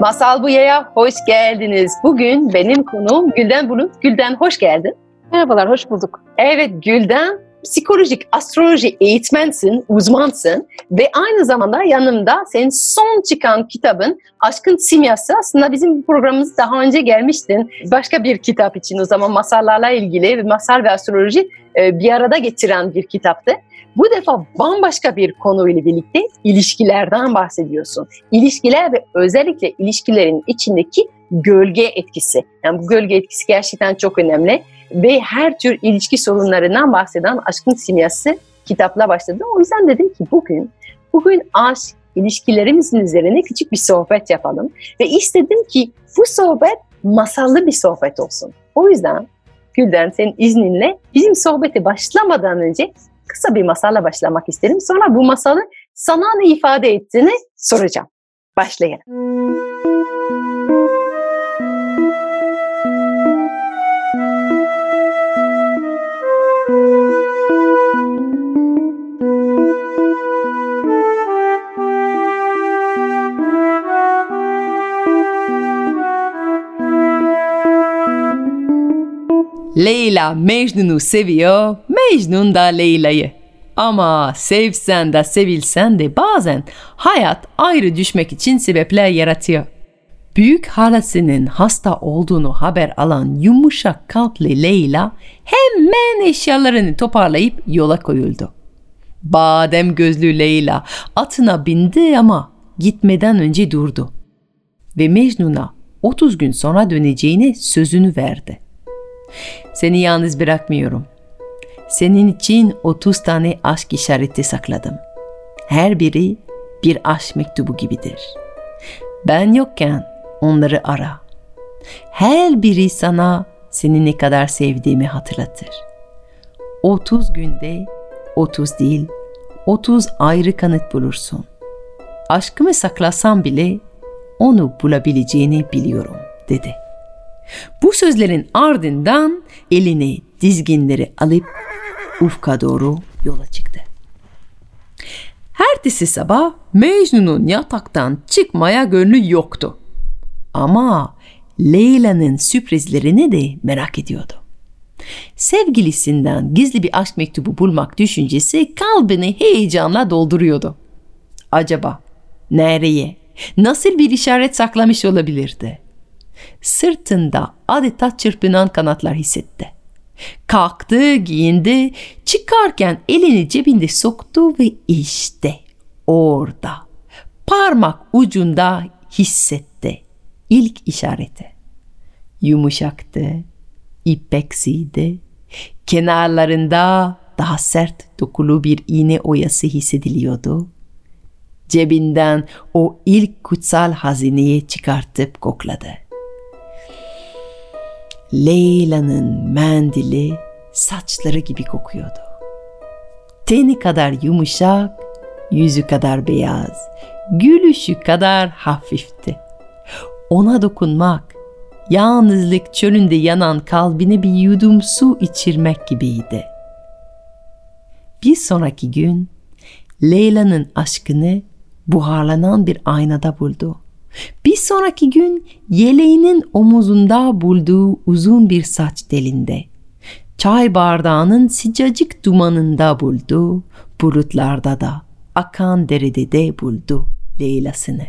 Masal Buya'ya hoş geldiniz. Bugün benim konuğum Gülden Bulut. Gülden hoş geldin. Merhabalar, hoş bulduk. Evet Gülden psikolojik astroloji eğitmensin, uzmansın ve aynı zamanda yanımda senin son çıkan kitabın Aşkın Simyası. Aslında bizim programımız daha önce gelmiştin. Başka bir kitap için o zaman masallarla ilgili masal ve astroloji e, bir arada getiren bir kitaptı. Bu defa bambaşka bir konuyla birlikte ilişkilerden bahsediyorsun. İlişkiler ve özellikle ilişkilerin içindeki gölge etkisi. Yani bu gölge etkisi gerçekten çok önemli ve her tür ilişki sorunlarından bahseden Aşkın Simyası kitapla başladım. O yüzden dedim ki bugün bugün aşk ilişkilerimizin üzerine küçük bir sohbet yapalım ve istedim ki bu sohbet masallı bir sohbet olsun. O yüzden Gülden senin izninle bizim sohbeti başlamadan önce kısa bir masalla başlamak isterim. Sonra bu masalı sana ne ifade ettiğini soracağım. Başlayalım. Leyla Mecnun'u seviyor, Mecnun da Leyla'yı. Ama sevsen de sevilsen de bazen hayat ayrı düşmek için sebepler yaratıyor. Büyük halasının hasta olduğunu haber alan yumuşak kalpli Leyla hemen eşyalarını toparlayıp yola koyuldu. Badem gözlü Leyla atına bindi ama gitmeden önce durdu. Ve Mecnun'a 30 gün sonra döneceğine sözünü verdi. Seni yalnız bırakmıyorum. Senin için 30 tane aşk işareti sakladım. Her biri bir aşk mektubu gibidir. Ben yokken onları ara. Her biri sana seni ne kadar sevdiğimi hatırlatır. 30 günde 30 değil, 30 ayrı kanıt bulursun. Aşkımı saklasam bile onu bulabileceğini biliyorum, dedi. Bu sözlerin ardından eline dizginleri alıp ufka doğru yola çıktı. Ertesi sabah Mecnun'un yataktan çıkmaya gönlü yoktu. Ama Leyla'nın sürprizlerini de merak ediyordu. Sevgilisinden gizli bir aşk mektubu bulmak düşüncesi kalbini heyecanla dolduruyordu. Acaba nereye, nasıl bir işaret saklamış olabilirdi? Sırtında adeta çırpınan kanatlar hissetti. Kalktı, giyindi, çıkarken elini cebinde soktu ve işte orada parmak ucunda hissetti ilk işareti. Yumuşaktı, ipeksiydi, kenarlarında daha sert dokulu bir iğne oyası hissediliyordu. Cebinden o ilk kutsal hazineyi çıkartıp kokladı. Leyla'nın mendili saçları gibi kokuyordu. Teni kadar yumuşak, yüzü kadar beyaz, gülüşü kadar hafifti. Ona dokunmak, yalnızlık çölünde yanan kalbine bir yudum su içirmek gibiydi. Bir sonraki gün Leyla'nın aşkını buharlanan bir aynada buldu. Bir sonraki gün yeleğinin omuzunda bulduğu uzun bir saç telinde. Çay bardağının sıcacık dumanında buldu, bulutlarda da, akan derede de buldu Leyla'sını.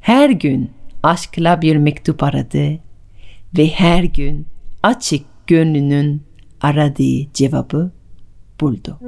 Her gün aşkla bir mektup aradı ve her gün açık gönlünün aradığı cevabı buldu.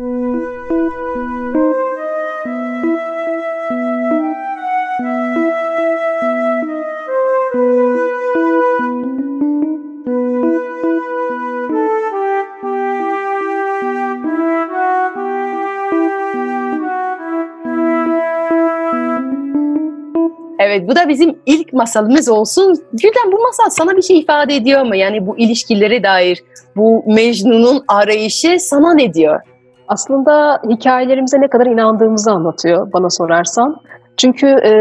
Evet bu da bizim ilk masalımız olsun. Gülden bu masal sana bir şey ifade ediyor mu? Yani bu ilişkilere dair bu Mecnun'un arayışı sana ne diyor? Aslında hikayelerimize ne kadar inandığımızı anlatıyor bana sorarsan. Çünkü e,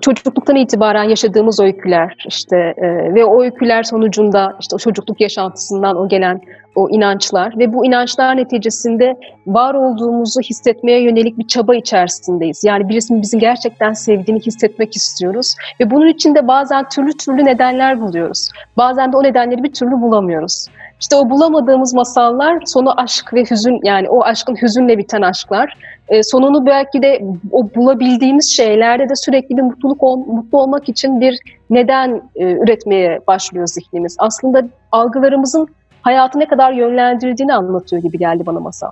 çocukluktan itibaren yaşadığımız öyküler işte e, ve o öyküler sonucunda işte o çocukluk yaşantısından o gelen o inançlar ve bu inançlar neticesinde var olduğumuzu hissetmeye yönelik bir çaba içerisindeyiz. Yani birisinin bizi gerçekten sevdiğini hissetmek istiyoruz ve bunun için de bazen türlü türlü nedenler buluyoruz. Bazen de o nedenleri bir türlü bulamıyoruz. İşte o bulamadığımız masallar sonu aşk ve hüzün yani o aşkın hüzünle biten aşklar. E, sonunu belki de o bulabildiğimiz şeylerde de sürekli bir mutluluk ol, mutlu olmak için bir neden e, üretmeye başlıyor zihnimiz. Aslında algılarımızın hayatı ne kadar yönlendirdiğini anlatıyor gibi geldi bana masal.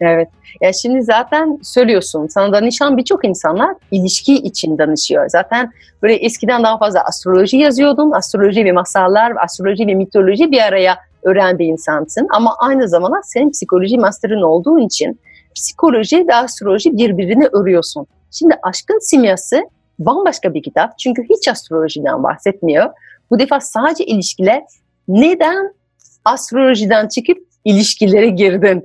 Evet. Ya şimdi zaten söylüyorsun. Sana danışan birçok insanlar ilişki için danışıyor. Zaten böyle eskiden daha fazla astroloji yazıyordun. Astroloji ve masallar, astroloji ve mitoloji bir araya öğren bir insansın. Ama aynı zamanda senin psikoloji master'ın olduğu için psikoloji ve astroloji birbirini örüyorsun. Şimdi Aşkın Simyası bambaşka bir kitap. Çünkü hiç astrolojiden bahsetmiyor. Bu defa sadece ilişkiler. Neden astrolojiden çıkıp ilişkilere girdin?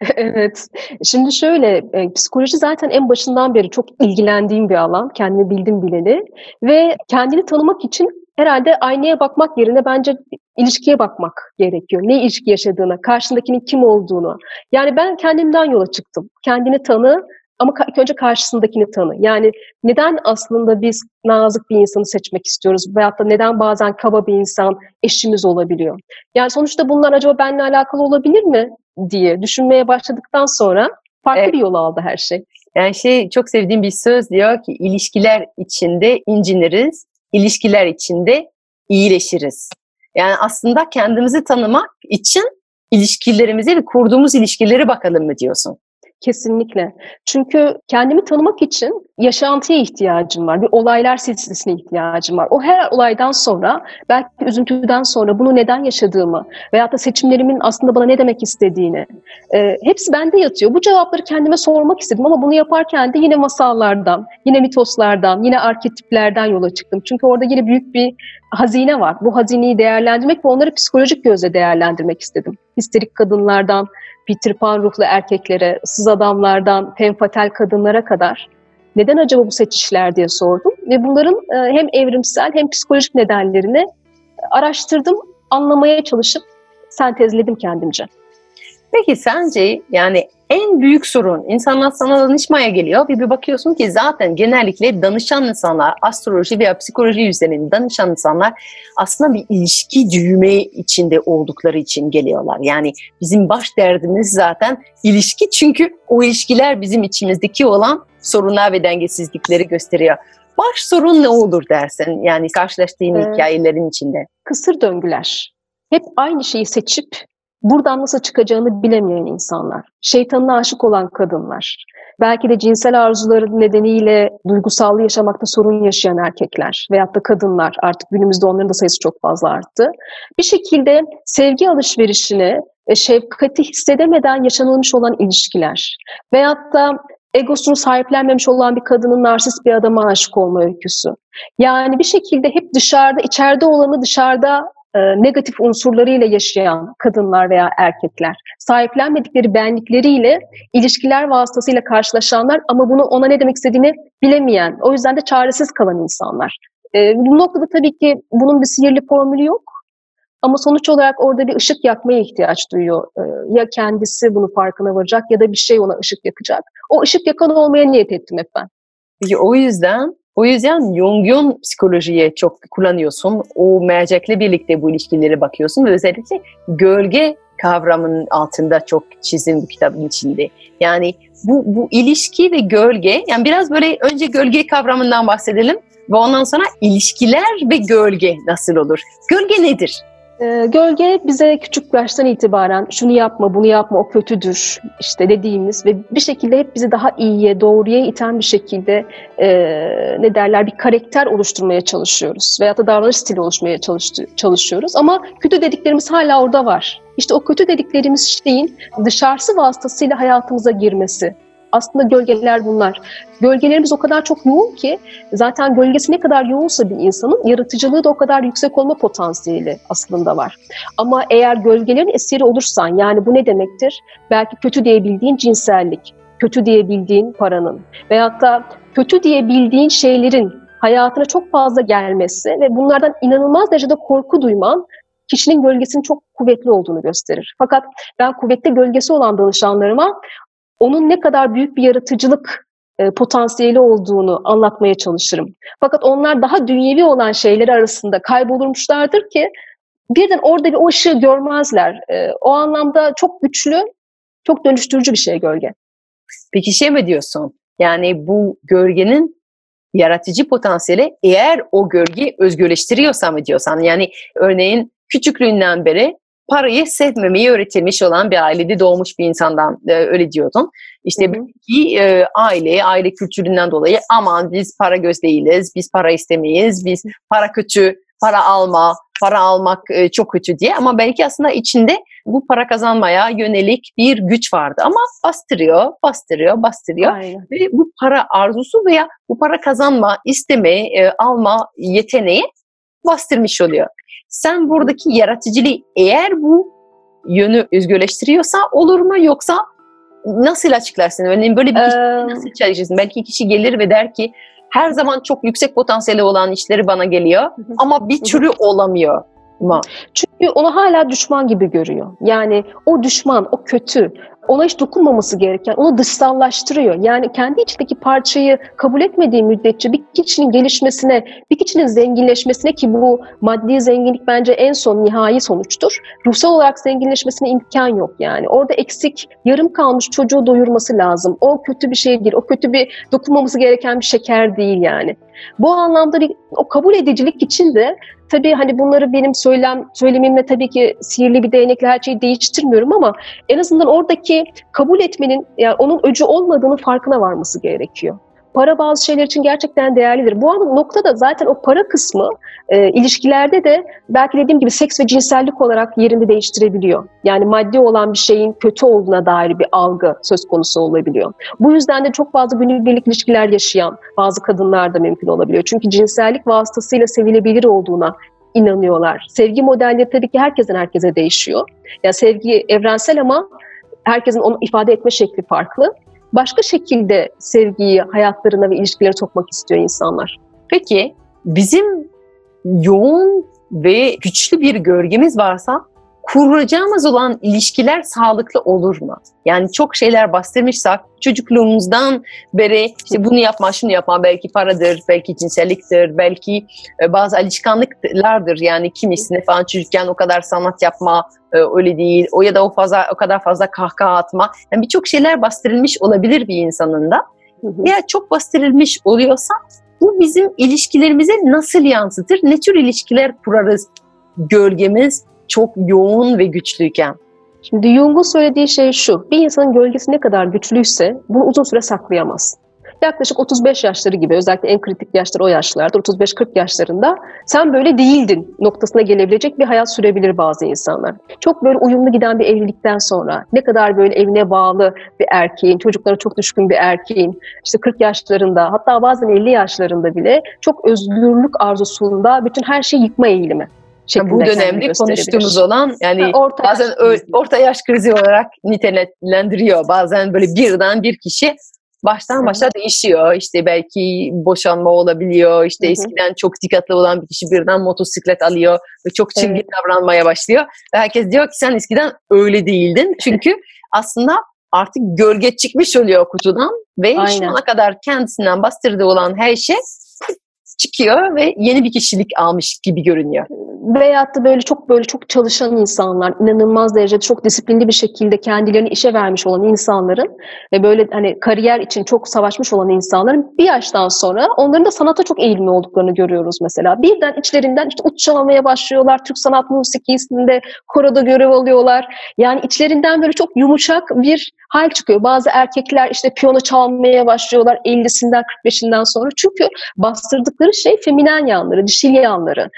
evet. Şimdi şöyle, e, psikoloji zaten en başından beri çok ilgilendiğim bir alan. Kendimi bildim bileli. Ve kendini tanımak için herhalde aynaya bakmak yerine bence ilişkiye bakmak gerekiyor. Ne ilişki yaşadığına, karşındakinin kim olduğunu. Yani ben kendimden yola çıktım. Kendini tanı ama ilk önce karşısındakini tanı. Yani neden aslında biz nazik bir insanı seçmek istiyoruz veyahut da neden bazen kaba bir insan eşimiz olabiliyor? Yani sonuçta bunlar acaba benimle alakalı olabilir mi diye düşünmeye başladıktan sonra farklı evet. bir yol aldı her şey. Yani şey çok sevdiğim bir söz diyor ki ilişkiler içinde inciniriz, ilişkiler içinde iyileşiriz. Yani aslında kendimizi tanımak için ilişkilerimize ve kurduğumuz ilişkileri bakalım mı diyorsun? Kesinlikle. Çünkü kendimi tanımak için yaşantıya ihtiyacım var. Bir olaylar silsilesine ihtiyacım var. O her olaydan sonra, belki üzüntüden sonra bunu neden yaşadığımı veyahut da seçimlerimin aslında bana ne demek istediğini e, hepsi bende yatıyor. Bu cevapları kendime sormak istedim ama bunu yaparken de yine masallardan, yine mitoslardan, yine arketiplerden yola çıktım. Çünkü orada yine büyük bir hazine var. Bu hazineyi değerlendirmek ve onları psikolojik gözle değerlendirmek istedim. Histerik kadınlardan, Peter Pan ruhlu erkeklere, ıssız adamlardan fenfatel kadınlara kadar neden acaba bu seçişler diye sordum. Ve bunların e, hem evrimsel hem psikolojik nedenlerini araştırdım, anlamaya çalışıp sentezledim kendimce. Peki sence yani en büyük sorun insanlar sana danışmaya geliyor ve bir bakıyorsun ki zaten genellikle danışan insanlar astroloji veya psikoloji üzerine danışan insanlar aslında bir ilişki düğme içinde oldukları için geliyorlar. Yani bizim baş derdimiz zaten ilişki çünkü o ilişkiler bizim içimizdeki olan sorunlar ve dengesizlikleri gösteriyor. Baş sorun ne olur dersin yani karşılaştığın ee, hikayelerin içinde? Kısır döngüler. Hep aynı şeyi seçip buradan nasıl çıkacağını bilemeyen insanlar, şeytanına aşık olan kadınlar, belki de cinsel arzuları nedeniyle duygusal yaşamakta sorun yaşayan erkekler veyahut da kadınlar artık günümüzde onların da sayısı çok fazla arttı. Bir şekilde sevgi alışverişini, e, şefkati hissedemeden yaşanılmış olan ilişkiler veyahut da egosunu sahiplenmemiş olan bir kadının narsist bir adama aşık olma öyküsü. Yani bir şekilde hep dışarıda, içeride olanı dışarıda negatif unsurlarıyla yaşayan kadınlar veya erkekler, sahiplenmedikleri benlikleriyle ilişkiler vasıtasıyla karşılaşanlar ama bunu ona ne demek istediğini bilemeyen, o yüzden de çaresiz kalan insanlar. E, bu noktada tabii ki bunun bir sihirli formülü yok. Ama sonuç olarak orada bir ışık yakmaya ihtiyaç duyuyor. E, ya kendisi bunu farkına varacak ya da bir şey ona ışık yakacak. O ışık yakan olmaya niyet ettim hep ben. O yüzden o yüzden Jungian psikolojiye çok kullanıyorsun. O mercekle birlikte bu ilişkilere bakıyorsun ve özellikle gölge kavramının altında çok çizim bu kitabın içinde. Yani bu, bu ilişki ve gölge, yani biraz böyle önce gölge kavramından bahsedelim ve ondan sonra ilişkiler ve gölge nasıl olur? Gölge nedir? E, gölge bize küçük yaştan itibaren şunu yapma, bunu yapma, o kötüdür işte dediğimiz ve bir şekilde hep bizi daha iyiye, doğruya iten bir şekilde e, ne derler bir karakter oluşturmaya çalışıyoruz. Veyahut da davranış stili oluşmaya çalışıyoruz. Ama kötü dediklerimiz hala orada var. İşte o kötü dediklerimiz şeyin dışarısı vasıtasıyla hayatımıza girmesi, Aslında gölgeler bunlar. Gölgelerimiz o kadar çok yoğun ki zaten gölgesi ne kadar yoğunsa bir insanın yaratıcılığı da o kadar yüksek olma potansiyeli aslında var. Ama eğer gölgelerin esiri olursan yani bu ne demektir? Belki kötü diyebildiğin cinsellik, kötü diyebildiğin paranın veyahut da kötü diyebildiğin şeylerin hayatına çok fazla gelmesi ve bunlardan inanılmaz derecede korku duyman kişinin gölgesinin çok kuvvetli olduğunu gösterir. Fakat ben kuvvetli gölgesi olan danışanlarıma onun ne kadar büyük bir yaratıcılık e, potansiyeli olduğunu anlatmaya çalışırım. Fakat onlar daha dünyevi olan şeyler arasında kaybolurmuşlardır ki birden orada bir o ışığı görmezler. E, o anlamda çok güçlü, çok dönüştürücü bir şey gölge. Peki şey mi diyorsun? Yani bu gölgenin yaratıcı potansiyeli eğer o gölge özgürleştiriyorsa mı diyorsan? Yani örneğin küçüklüğünden beri parayı sevmemeyi öğretilmiş olan bir ailede doğmuş bir insandan e, öyle diyordun. İşte belki e, aile, aile kültüründen dolayı aman biz para göz değiliz, biz para istemeyiz, biz para kötü, para alma, para almak e, çok kötü diye. Ama belki aslında içinde bu para kazanmaya yönelik bir güç vardı. Ama bastırıyor, bastırıyor, bastırıyor. Aynen. Ve bu para arzusu veya bu para kazanma, isteme, e, alma yeteneği bastırmış oluyor. Sen buradaki yaratıcılığı eğer bu yönü özgürleştiriyorsa olur mu yoksa nasıl açıklarsın? Örneğin böyle bir Ee, nasıl çalışırsın? Belki kişi gelir ve der ki her zaman çok yüksek potansiyeli olan işleri bana geliyor ama bir türlü olamıyor mu? Çünkü onu hala düşman gibi görüyor. Yani o düşman, o kötü, ona hiç dokunmaması gereken, onu dışsallaştırıyor. Yani kendi içindeki parçayı kabul etmediği müddetçe bir kişinin gelişmesine, bir kişinin zenginleşmesine ki bu maddi zenginlik bence en son nihai sonuçtur. Ruhsal olarak zenginleşmesine imkan yok yani. Orada eksik, yarım kalmış çocuğu doyurması lazım. O kötü bir şey değil, o kötü bir dokunmaması gereken bir şeker değil yani. Bu anlamda o kabul edicilik için de tabii hani bunları benim söylem söylemimle tabii ki sihirli bir değnekle her şeyi değiştirmiyorum ama en azından oradaki kabul etmenin yani onun öcü olmadığını farkına varması gerekiyor. Para bazı şeyler için gerçekten değerlidir. Bu noktada zaten o para kısmı e, ilişkilerde de belki dediğim gibi seks ve cinsellik olarak yerini değiştirebiliyor. Yani maddi olan bir şeyin kötü olduğuna dair bir algı söz konusu olabiliyor. Bu yüzden de çok fazla günübirlik ilişkiler yaşayan bazı kadınlar da mümkün olabiliyor. Çünkü cinsellik vasıtasıyla sevilebilir olduğuna inanıyorlar. Sevgi modelleri tabii ki herkesten herkese değişiyor. Ya sevgi evrensel ama herkesin onu ifade etme şekli farklı. Başka şekilde sevgiyi hayatlarına ve ilişkileri sokmak istiyor insanlar. Peki bizim yoğun ve güçlü bir gölgemiz varsa kuracağımız olan ilişkiler sağlıklı olur mu? Yani çok şeyler bastırmışsak çocukluğumuzdan beri işte bunu yapma, şunu yapma belki paradır, belki cinselliktir, belki e, bazı alışkanlıklardır. Yani kimisine falan çocukken o kadar sanat yapma e, öyle değil. O ya da o fazla o kadar fazla kahkaha atma. Yani birçok şeyler bastırılmış olabilir bir insanın da. Eğer çok bastırılmış oluyorsa bu bizim ilişkilerimize nasıl yansıtır? Ne tür ilişkiler kurarız gölgemiz çok yoğun ve güçlüyken? Şimdi Jung'un söylediği şey şu, bir insanın gölgesi ne kadar güçlüyse bunu uzun süre saklayamaz. Yaklaşık 35 yaşları gibi, özellikle en kritik yaşlar o yaşlarda, 35-40 yaşlarında sen böyle değildin noktasına gelebilecek bir hayat sürebilir bazı insanlar. Çok böyle uyumlu giden bir evlilikten sonra, ne kadar böyle evine bağlı bir erkeğin, çocuklara çok düşkün bir erkeğin, işte 40 yaşlarında, hatta bazen 50 yaşlarında bile çok özgürlük arzusunda bütün her şeyi yıkma eğilimi. Yani bu şeklinde kendini dönemde konuştuğumuz olan yani Ha, orta yaş bazen krizi. orta yaş krizi olarak nitelendiriyor. Bazen böyle birden bir kişi baştan başa değişiyor. İşte belki boşanma olabiliyor. İşte Hı hı. eskiden çok dikkatli olan bir kişi birden motosiklet alıyor ve çok çılgın Evet. davranmaya başlıyor. Ve herkes diyor ki sen eskiden öyle değildin. Çünkü aslında artık gölge çıkmış oluyor kutudan ve şu Aynen. ana kadar kendisinden bastırdığı olan her şey çıkıyor ve yeni bir kişilik almış gibi görünüyor. Veyahut da böyle çok böyle çok çalışan insanlar, inanılmaz derecede çok disiplinli bir şekilde kendilerini işe vermiş olan insanların ve böyle hani kariyer için çok savaşmış olan insanların bir yaştan sonra onların da sanata çok eğilimli olduklarını görüyoruz mesela. Birden içlerinden işte çalmaya başlıyorlar, Türk sanat musikisinde koroda görev alıyorlar. Yani içlerinden böyle çok yumuşak bir hal çıkıyor. Bazı erkekler işte piyano çalmaya başlıyorlar 50'sinden 45'inden sonra. Çünkü bastırdıkları şey feminen yanları, dişil yanları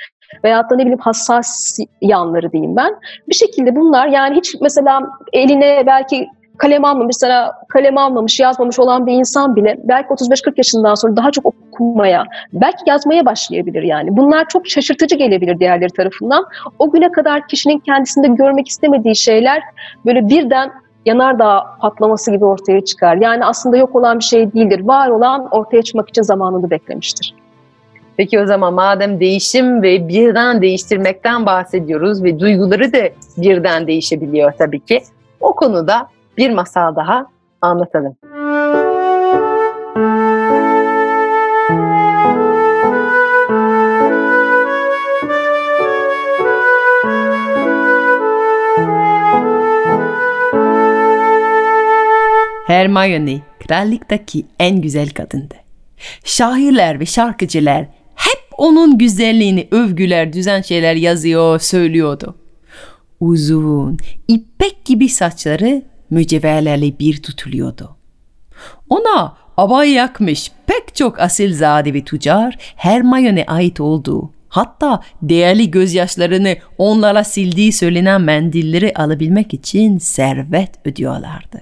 veyahut da ne bileyim hassas yanları diyeyim ben. Bir şekilde bunlar yani hiç mesela eline belki kalem almamış, mesela kalem almamış, yazmamış olan bir insan bile belki 35-40 yaşından sonra daha çok okumaya, belki yazmaya başlayabilir yani. Bunlar çok şaşırtıcı gelebilir diğerleri tarafından. O güne kadar kişinin kendisinde görmek istemediği şeyler böyle birden yanardağ patlaması gibi ortaya çıkar. Yani aslında yok olan bir şey değildir. Var olan ortaya çıkmak için zamanını beklemiştir. Peki o zaman madem değişim ve birden değiştirmekten bahsediyoruz ve duyguları da birden değişebiliyor tabii ki. O konuda bir masal daha anlatalım. Hermione krallıktaki en güzel kadındı. Şairler ve şarkıcılar onun güzelliğini övgüler, düzen şeyler yazıyor, söylüyordu. Uzun, ipek gibi saçları mücevherlerle bir tutuluyordu. Ona abay yakmış pek çok asilzade ve tüccar Hermione ait olduğu, hatta değerli gözyaşlarını onlara sildiği söylenen mendilleri alabilmek için servet ödüyorlardı.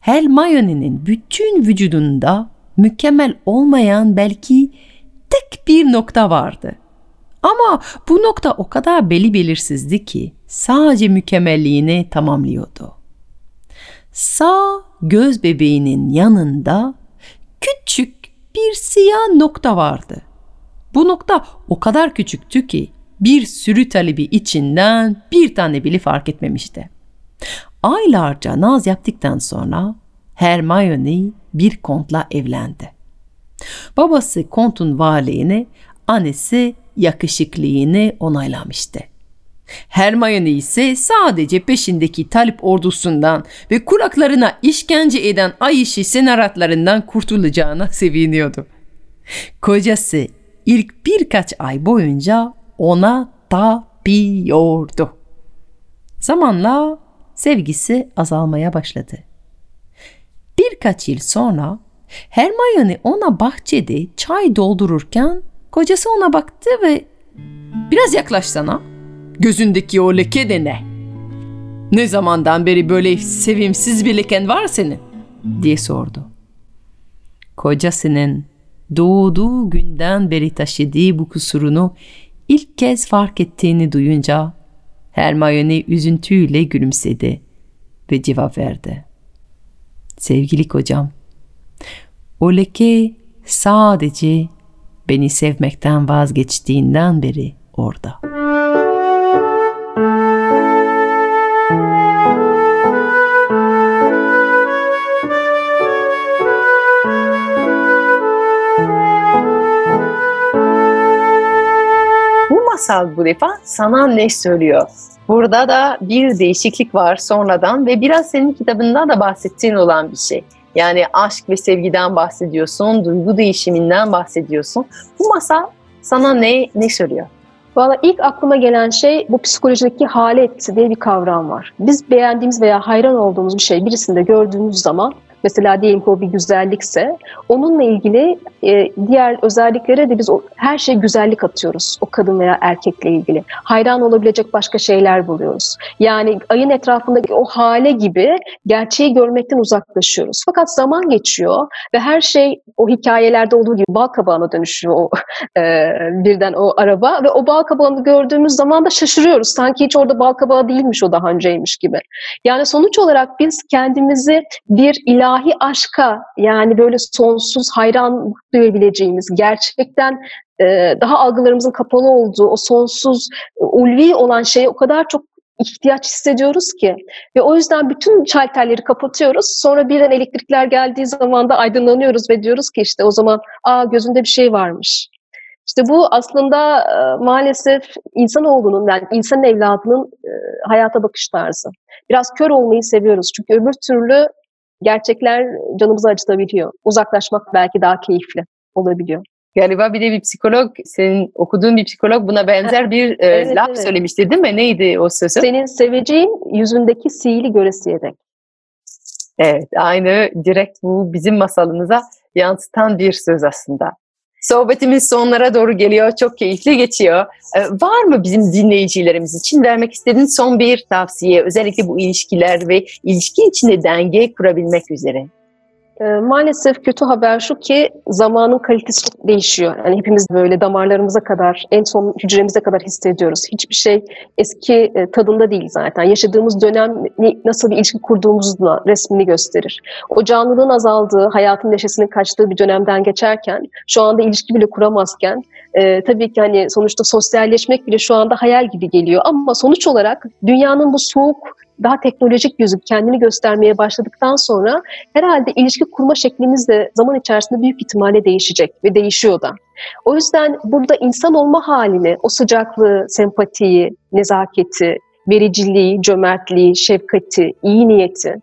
Hermione'nin bütün vücudunda mükemmel olmayan belki tek bir nokta vardı. Ama bu nokta o kadar belli belirsizdi ki sadece mükemmelliğini tamamlıyordu. Sağ göz bebeğinin yanında küçük bir siyah nokta vardı. Bu nokta o kadar küçüktü ki bir sürü talebi içinden bir tane bile fark etmemişti. Aylarca naz yaptıktan sonra Hermione bir kontla evlendi. Babası kontun varlığını, annesi yakışıklığını onaylamıştı. Hermione ise sadece peşindeki talip ordusundan ve kulaklarına işkence eden ay işi senaratlarından kurtulacağına seviniyordu. Kocası ilk birkaç ay boyunca ona tapıyordu. Zamanla sevgisi azalmaya başladı. Birkaç yıl sonra Hermione ona bahçede çay doldururken kocası ona baktı ve biraz yaklaşsana. Gözündeki o leke de ne? Ne zamandan beri böyle sevimsiz bir leken var senin? diye sordu. Kocasının doğduğu günden beri taşıdığı bu kusurunu ilk kez fark ettiğini duyunca Hermione üzüntüyle gülümsedi ve cevap verdi. Sevgili kocam, o leke sadece beni sevmekten vazgeçtiğinden beri orada. Bu masal bu defa sana ne söylüyor? Burada da bir değişiklik var sonradan ve biraz senin kitabında da bahsettiğin olan bir şey. Yani aşk ve sevgiden bahsediyorsun, duygu değişiminden bahsediyorsun. Bu masal sana ne ne söylüyor? Valla ilk aklıma gelen şey bu psikolojideki halet diye bir kavram var. Biz beğendiğimiz veya hayran olduğumuz bir şey birisinde gördüğümüz zaman mesela diyelim ki o bir güzellikse onunla ilgili e, diğer özelliklere de biz o, her şeye güzellik atıyoruz o kadın veya erkekle ilgili. Hayran olabilecek başka şeyler buluyoruz. Yani ayın etrafındaki o hale gibi gerçeği görmekten uzaklaşıyoruz. Fakat zaman geçiyor ve her şey o hikayelerde olduğu gibi bal kabağına dönüşüyor o e, birden o araba ve o bal kabağını gördüğümüz zaman da şaşırıyoruz. Sanki hiç orada bal kabağı değilmiş o daha önceymiş gibi. Yani sonuç olarak biz kendimizi bir ilahi aşka yani böyle sonsuz hayran duyabileceğimiz gerçekten e, daha algılarımızın kapalı olduğu o sonsuz ulvi olan şeye o kadar çok ihtiyaç hissediyoruz ki ve o yüzden bütün şalterleri kapatıyoruz. Sonra birden elektrikler geldiği zaman da aydınlanıyoruz ve diyoruz ki işte o zaman aa gözünde bir şey varmış. İşte bu aslında e, maalesef insanoğlunun yani insan evladının e, hayata bakış tarzı. Biraz kör olmayı seviyoruz çünkü öbür türlü gerçekler canımızı acıtabiliyor. Uzaklaşmak belki daha keyifli olabiliyor. Galiba bir de bir psikolog, senin okuduğun bir psikolog buna benzer bir e, Evet, laf evet. söylemişti değil mi? Neydi o sözü? Senin seveceğin yüzündeki sihirli göresiye dek. Evet, aynı direkt bu bizim masalımıza yansıtan bir söz aslında. Sohbetimiz sonlara doğru geliyor. Çok keyifli geçiyor. Ee, var mı bizim dinleyicilerimiz için vermek istediğin son bir tavsiye? Özellikle bu ilişkiler ve ilişki içinde denge kurabilmek üzere. E, maalesef kötü haber şu ki zamanın kalitesi çok değişiyor. Yani hepimiz böyle damarlarımıza kadar, en son hücremize kadar hissediyoruz. Hiçbir şey eski e, tadında değil zaten. Yaşadığımız dönem nasıl bir ilişki kurduğumuzla resmini gösterir. O canlılığın azaldığı, hayatın neşesinin kaçtığı bir dönemden geçerken, şu anda ilişki bile kuramazken, e, tabii ki hani sonuçta sosyalleşmek bile şu anda hayal gibi geliyor. Ama sonuç olarak dünyanın bu soğuk, daha teknolojik yüzü kendini göstermeye başladıktan sonra herhalde ilişki kurma şeklimiz de zaman içerisinde büyük ihtimalle değişecek ve değişiyor da. O yüzden burada insan olma halini, o sıcaklığı, sempatiyi, nezaketi, vericiliği, cömertliği, şefkati, iyi niyeti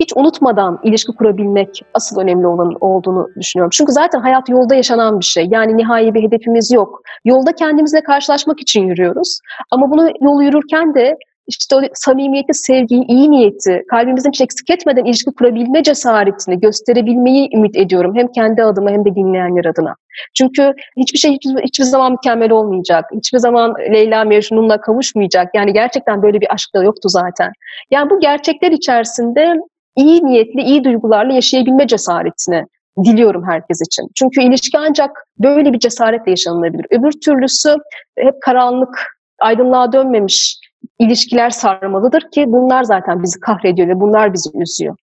hiç unutmadan ilişki kurabilmek asıl önemli olan olduğunu düşünüyorum. Çünkü zaten hayat yolda yaşanan bir şey. Yani nihai bir hedefimiz yok. Yolda kendimizle karşılaşmak için yürüyoruz. Ama bunu yol yürürken de işte o samimiyeti, sevgiyi, iyi niyeti, kalbimizin hiç eksik etmeden ilişki kurabilme cesaretini gösterebilmeyi ümit ediyorum. Hem kendi adıma hem de dinleyenler adına. Çünkü hiçbir şey hiçbir, hiçbir zaman mükemmel olmayacak. Hiçbir zaman Leyla Mecnun'la kavuşmayacak. Yani gerçekten böyle bir aşk da yoktu zaten. Yani bu gerçekler içerisinde iyi niyetli, iyi duygularla yaşayabilme cesaretini diliyorum herkes için. Çünkü ilişki ancak böyle bir cesaretle yaşanılabilir. Öbür türlüsü hep karanlık, aydınlığa dönmemiş ilişkiler sarmalıdır ki bunlar zaten bizi kahrediyor ve bunlar bizi üzüyor.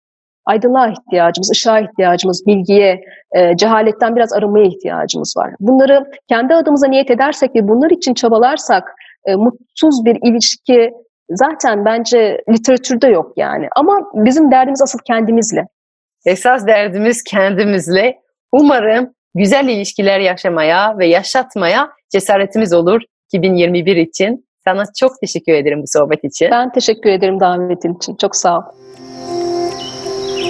Aydınlığa ihtiyacımız, ışığa ihtiyacımız, bilgiye, e, cehaletten biraz arınmaya ihtiyacımız var. Bunları kendi adımıza niyet edersek ve bunlar için çabalarsak e, mutsuz bir ilişki zaten bence literatürde yok yani. Ama bizim derdimiz asıl kendimizle. Esas derdimiz kendimizle. Umarım güzel ilişkiler yaşamaya ve yaşatmaya cesaretimiz olur 2021 için. Sana çok teşekkür ederim bu sohbet için. Ben teşekkür ederim davetin için. Çok sağ ol.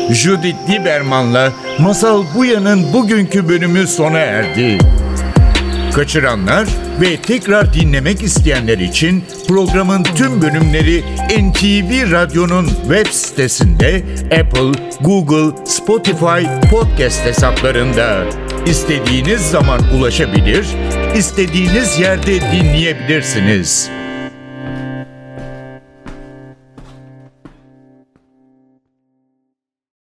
Judith Lieberman'la Masal Buya'nın bugünkü bölümü sona erdi. Kaçıranlar ve tekrar dinlemek isteyenler için programın tüm bölümleri NTV Radyo'nun web sitesinde Apple, Google, Spotify podcast hesaplarında istediğiniz zaman ulaşabilir, istediğiniz yerde dinleyebilirsiniz.